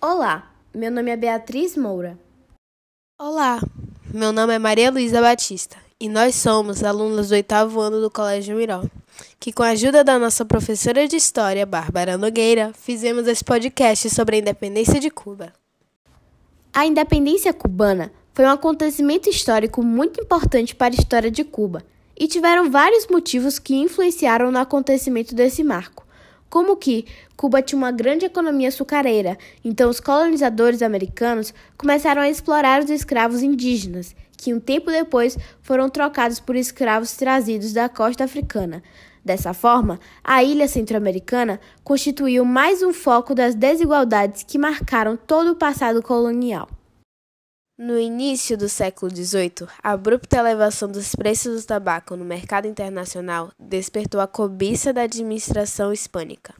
Olá, meu nome é Beatriz Moura. Olá, meu nome é Maria Luísa Batista e nós somos alunos do oitavo ano do Colégio Miró, que com a ajuda da nossa professora de História, Bárbara Nogueira, fizemos esse podcast sobre a independência de Cuba. A independência cubana foi um acontecimento histórico muito importante para a história de Cuba e tiveram vários motivos que influenciaram no acontecimento desse marco como que Cuba tinha uma grande economia açucareira, então os colonizadores americanos começaram a explorar os escravos indígenas, que um tempo depois foram trocados por escravos trazidos da costa africana. Dessa forma, a ilha centro-americana constituiu mais um foco das desigualdades que marcaram todo o passado colonial. No início do século XVIII, a abrupta elevação dos preços do tabaco no mercado internacional despertou a cobiça da administração hispânica.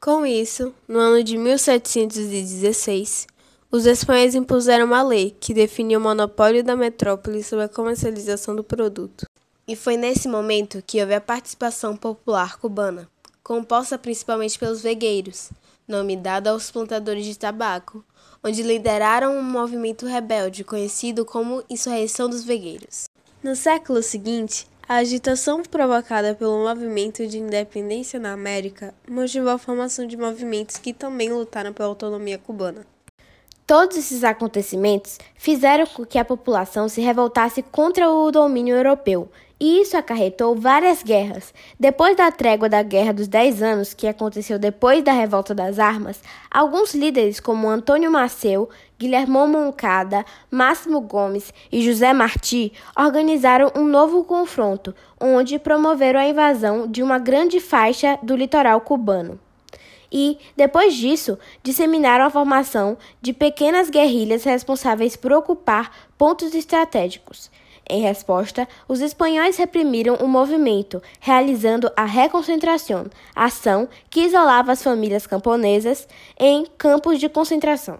Com isso, no ano de 1716, os espanhóis impuseram uma lei que definia o monopólio da metrópole sobre a comercialização do produto. E foi nesse momento que houve a participação popular cubana, composta principalmente pelos vegueiros, nome dado aos plantadores de tabaco, onde lideraram um movimento rebelde conhecido como Insurreição dos Vegueiros. No século seguinte, a agitação provocada pelo movimento de independência na América motivou a formação de movimentos que também lutaram pela autonomia cubana. Todos esses acontecimentos fizeram com que a população se revoltasse contra o domínio europeu e isso acarretou várias guerras. Depois da trégua da Guerra dos Dez Anos, que aconteceu depois da Revolta das Armas, alguns líderes como Antônio Maceu, Guilherme Moncada, Máximo Gomes e José Martí organizaram um novo confronto, onde promoveram a invasão de uma grande faixa do litoral cubano. E, depois disso, disseminaram a formação de pequenas guerrilhas responsáveis por ocupar pontos estratégicos. Em resposta, os espanhóis reprimiram o movimento, realizando a reconcentração, ação que isolava as famílias camponesas em campos de concentração.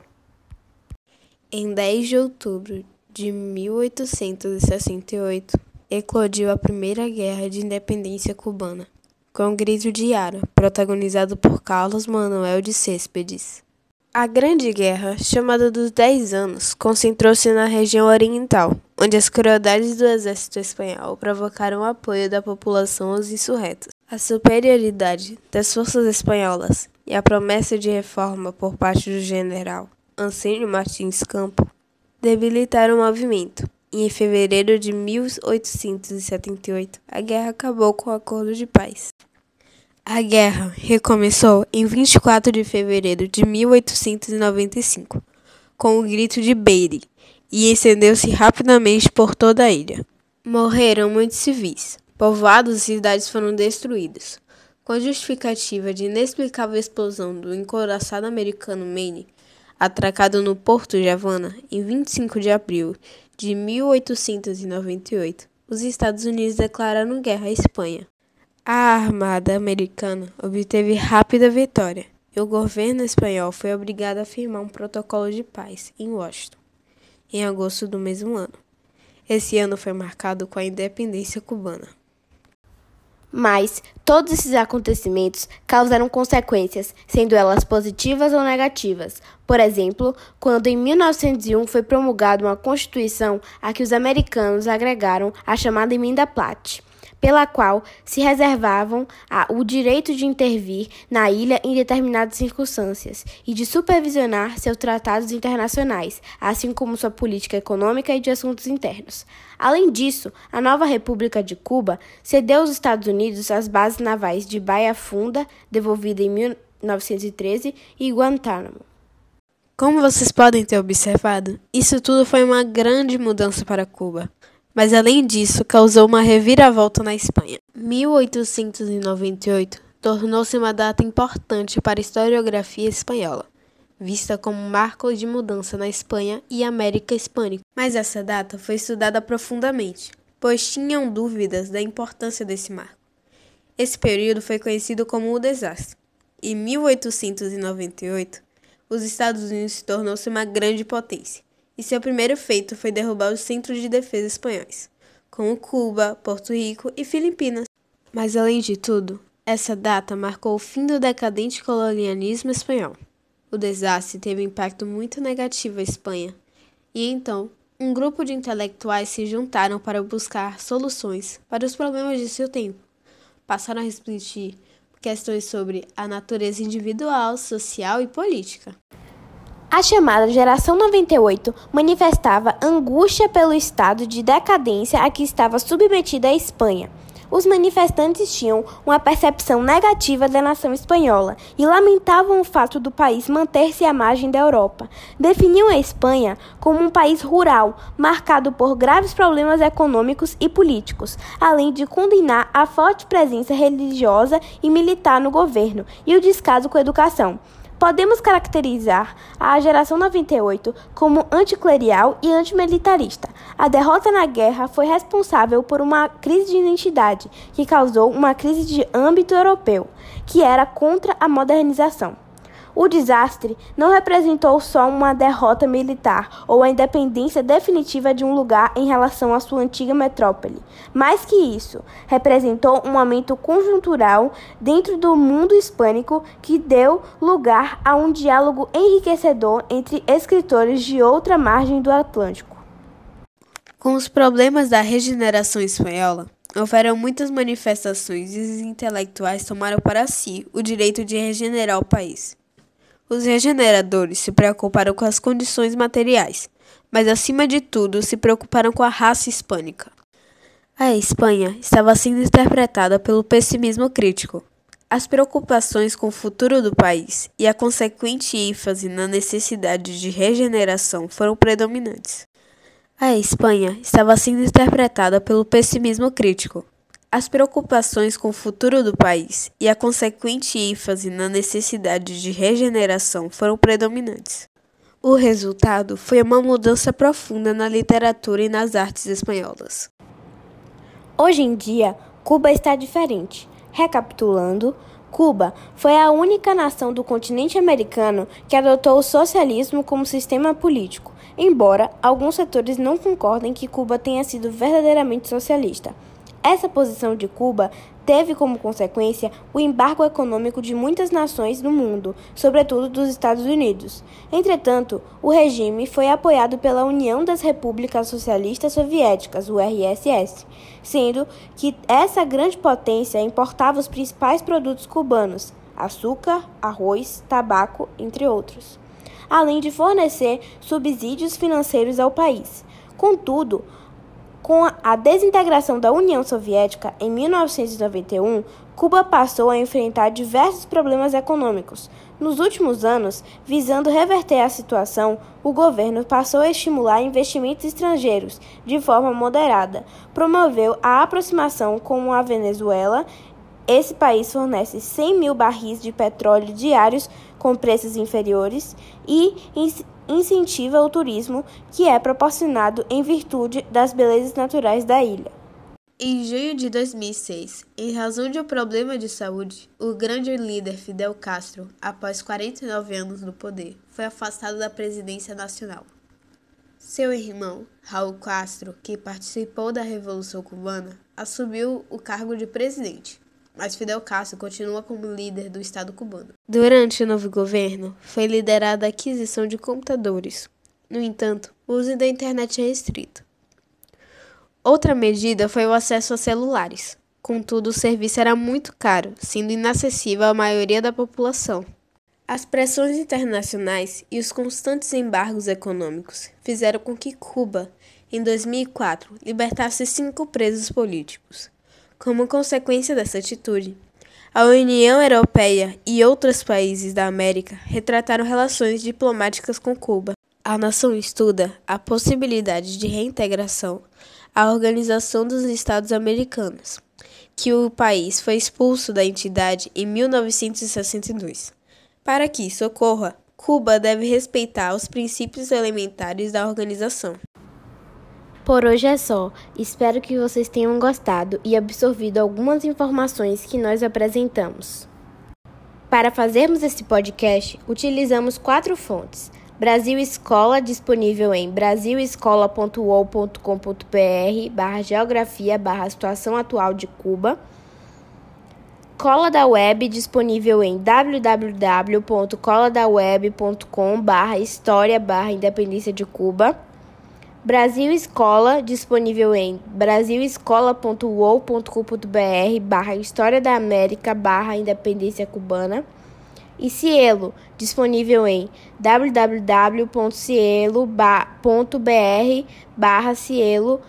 Em 10 de outubro de 1868, eclodiu a Primeira Guerra de Independência Cubana, com o grito de Ara, protagonizado por Carlos Manuel de Céspedes. A Grande Guerra, chamada dos Dez Anos, concentrou-se na região oriental, onde as crueldades do exército espanhol provocaram o apoio da população aos insurretos. A superioridade das forças espanholas e a promessa de reforma por parte do general Anselmo Martins Campo debilitaram o movimento. E em fevereiro de 1878, a guerra acabou com o acordo de paz. A guerra recomeçou em 24 de fevereiro de 1895, com o grito de Beire, e estendeu-se rapidamente por toda a ilha. Morreram muitos civis, povoados e cidades foram destruídos. Com a justificativa de inexplicável explosão do encouraçado americano Maine, atracado no porto de Havana em 25 de abril de 1898, os Estados Unidos declararam guerra à Espanha. A armada americana obteve rápida vitória e o governo espanhol foi obrigado a firmar um protocolo de paz em Washington, em agosto do mesmo ano. Esse ano foi marcado com a independência cubana. Mas todos esses acontecimentos causaram consequências, sendo elas positivas ou negativas. Por exemplo, quando em 1901 foi promulgada uma Constituição a que os americanos agregaram a chamada Emenda Platt pela qual se reservavam a, o direito de intervir na ilha em determinadas circunstâncias e de supervisionar seus tratados internacionais, assim como sua política econômica e de assuntos internos. Além disso, a nova República de Cuba cedeu aos Estados Unidos as bases navais de Baia Funda, devolvida em 1913, e Guantánamo. Como vocês podem ter observado, isso tudo foi uma grande mudança para Cuba mas além disso causou uma reviravolta na Espanha. 1898 tornou-se uma data importante para a historiografia espanhola, vista como um marco de mudança na Espanha e América Hispânica. Mas essa data foi estudada profundamente, pois tinham dúvidas da importância desse marco. Esse período foi conhecido como o desastre. Em 1898, os Estados Unidos se tornou-se uma grande potência e seu primeiro feito foi derrubar os centros de defesa espanhóis, como Cuba, Porto Rico e Filipinas. Mas além de tudo, essa data marcou o fim do decadente colonialismo espanhol. O desastre teve um impacto muito negativo à Espanha, e então um grupo de intelectuais se juntaram para buscar soluções para os problemas de seu tempo. Passaram a refletir questões sobre a natureza individual, social e política. A chamada Geração 98 manifestava angústia pelo estado de decadência a que estava submetida a Espanha os manifestantes tinham uma percepção negativa da nação espanhola e lamentavam o fato do país manter-se à margem da Europa. Definiam a Espanha como um país rural, marcado por graves problemas econômicos e políticos, além de condenar a forte presença religiosa e militar no governo e o descaso com a educação. Podemos caracterizar a geração 98 como anticlerial e antimilitarista. A derrota na guerra foi responsável por uma crise de identidade que causou uma crise de âmbito europeu, que era contra a modernização. O desastre não representou só uma derrota militar ou a independência definitiva de um lugar em relação à sua antiga metrópole. Mais que isso, representou um aumento conjuntural dentro do mundo hispânico que deu lugar a um diálogo enriquecedor entre escritores de outra margem do Atlântico. Com os problemas da regeneração espanhola, houveram muitas manifestações e os intelectuais tomaram para si o direito de regenerar o país. Os regeneradores se preocuparam com as condições materiais, mas acima de tudo se preocuparam com a raça hispânica. A Espanha estava sendo interpretada pelo pessimismo crítico. As preocupações com o futuro do país e a consequente ênfase na necessidade de regeneração foram predominantes. A Espanha estava sendo interpretada pelo pessimismo crítico. As preocupações com o futuro do país e a consequente ênfase na necessidade de regeneração foram predominantes. O resultado foi uma mudança profunda na literatura e nas artes espanholas. Hoje em dia, Cuba está diferente. Recapitulando, Cuba foi a única nação do continente americano que adotou o socialismo como sistema político, embora alguns setores não concordem que Cuba tenha sido verdadeiramente socialista. Essa posição de Cuba teve como consequência o embargo econômico de muitas nações do mundo, sobretudo dos Estados Unidos. Entretanto, o regime foi apoiado pela União das Repúblicas Socialistas Soviéticas, URSS, sendo que essa grande potência importava os principais produtos cubanos: açúcar, arroz, tabaco, entre outros, além de fornecer subsídios financeiros ao país. Contudo, com a desintegração da União Soviética em 1991, Cuba passou a enfrentar diversos problemas econômicos. Nos últimos anos, visando reverter a situação, o governo passou a estimular investimentos estrangeiros de forma moderada, promoveu a aproximação com a Venezuela. Esse país fornece 100 mil barris de petróleo diários com preços inferiores e incentiva o turismo que é proporcionado em virtude das belezas naturais da ilha. Em junho de 2006, em razão de um problema de saúde, o grande líder Fidel Castro, após 49 anos no poder, foi afastado da presidência nacional. Seu irmão, Raul Castro, que participou da Revolução Cubana, assumiu o cargo de presidente mas Fidel Castro continua como líder do Estado cubano. Durante o novo governo, foi liderada a aquisição de computadores. No entanto, o uso da internet é restrito. Outra medida foi o acesso a celulares. Contudo, o serviço era muito caro, sendo inacessível à maioria da população. As pressões internacionais e os constantes embargos econômicos fizeram com que Cuba, em 2004, libertasse cinco presos políticos. Como consequência dessa atitude, a União Europeia e outros países da América retrataram relações diplomáticas com Cuba. A nação estuda a possibilidade de reintegração à Organização dos Estados Americanos, que o país foi expulso da entidade em 1962. Para que isso ocorra, Cuba deve respeitar os princípios elementares da organização. Por hoje é só. Espero que vocês tenham gostado e absorvido algumas informações que nós apresentamos. Para fazermos esse podcast, utilizamos quatro fontes. Brasil Escola, disponível em brasilescola.uol.com.br barra geografia barra situação atual de Cuba. Cola da Web disponível em www.coladaweb.com barra história barra independência de Cuba. Brasil Escola disponível em brasilescola.uol.com.br barra história da América barra independência cubana. E Cielo disponível em www.cielo.br barra cielo.php.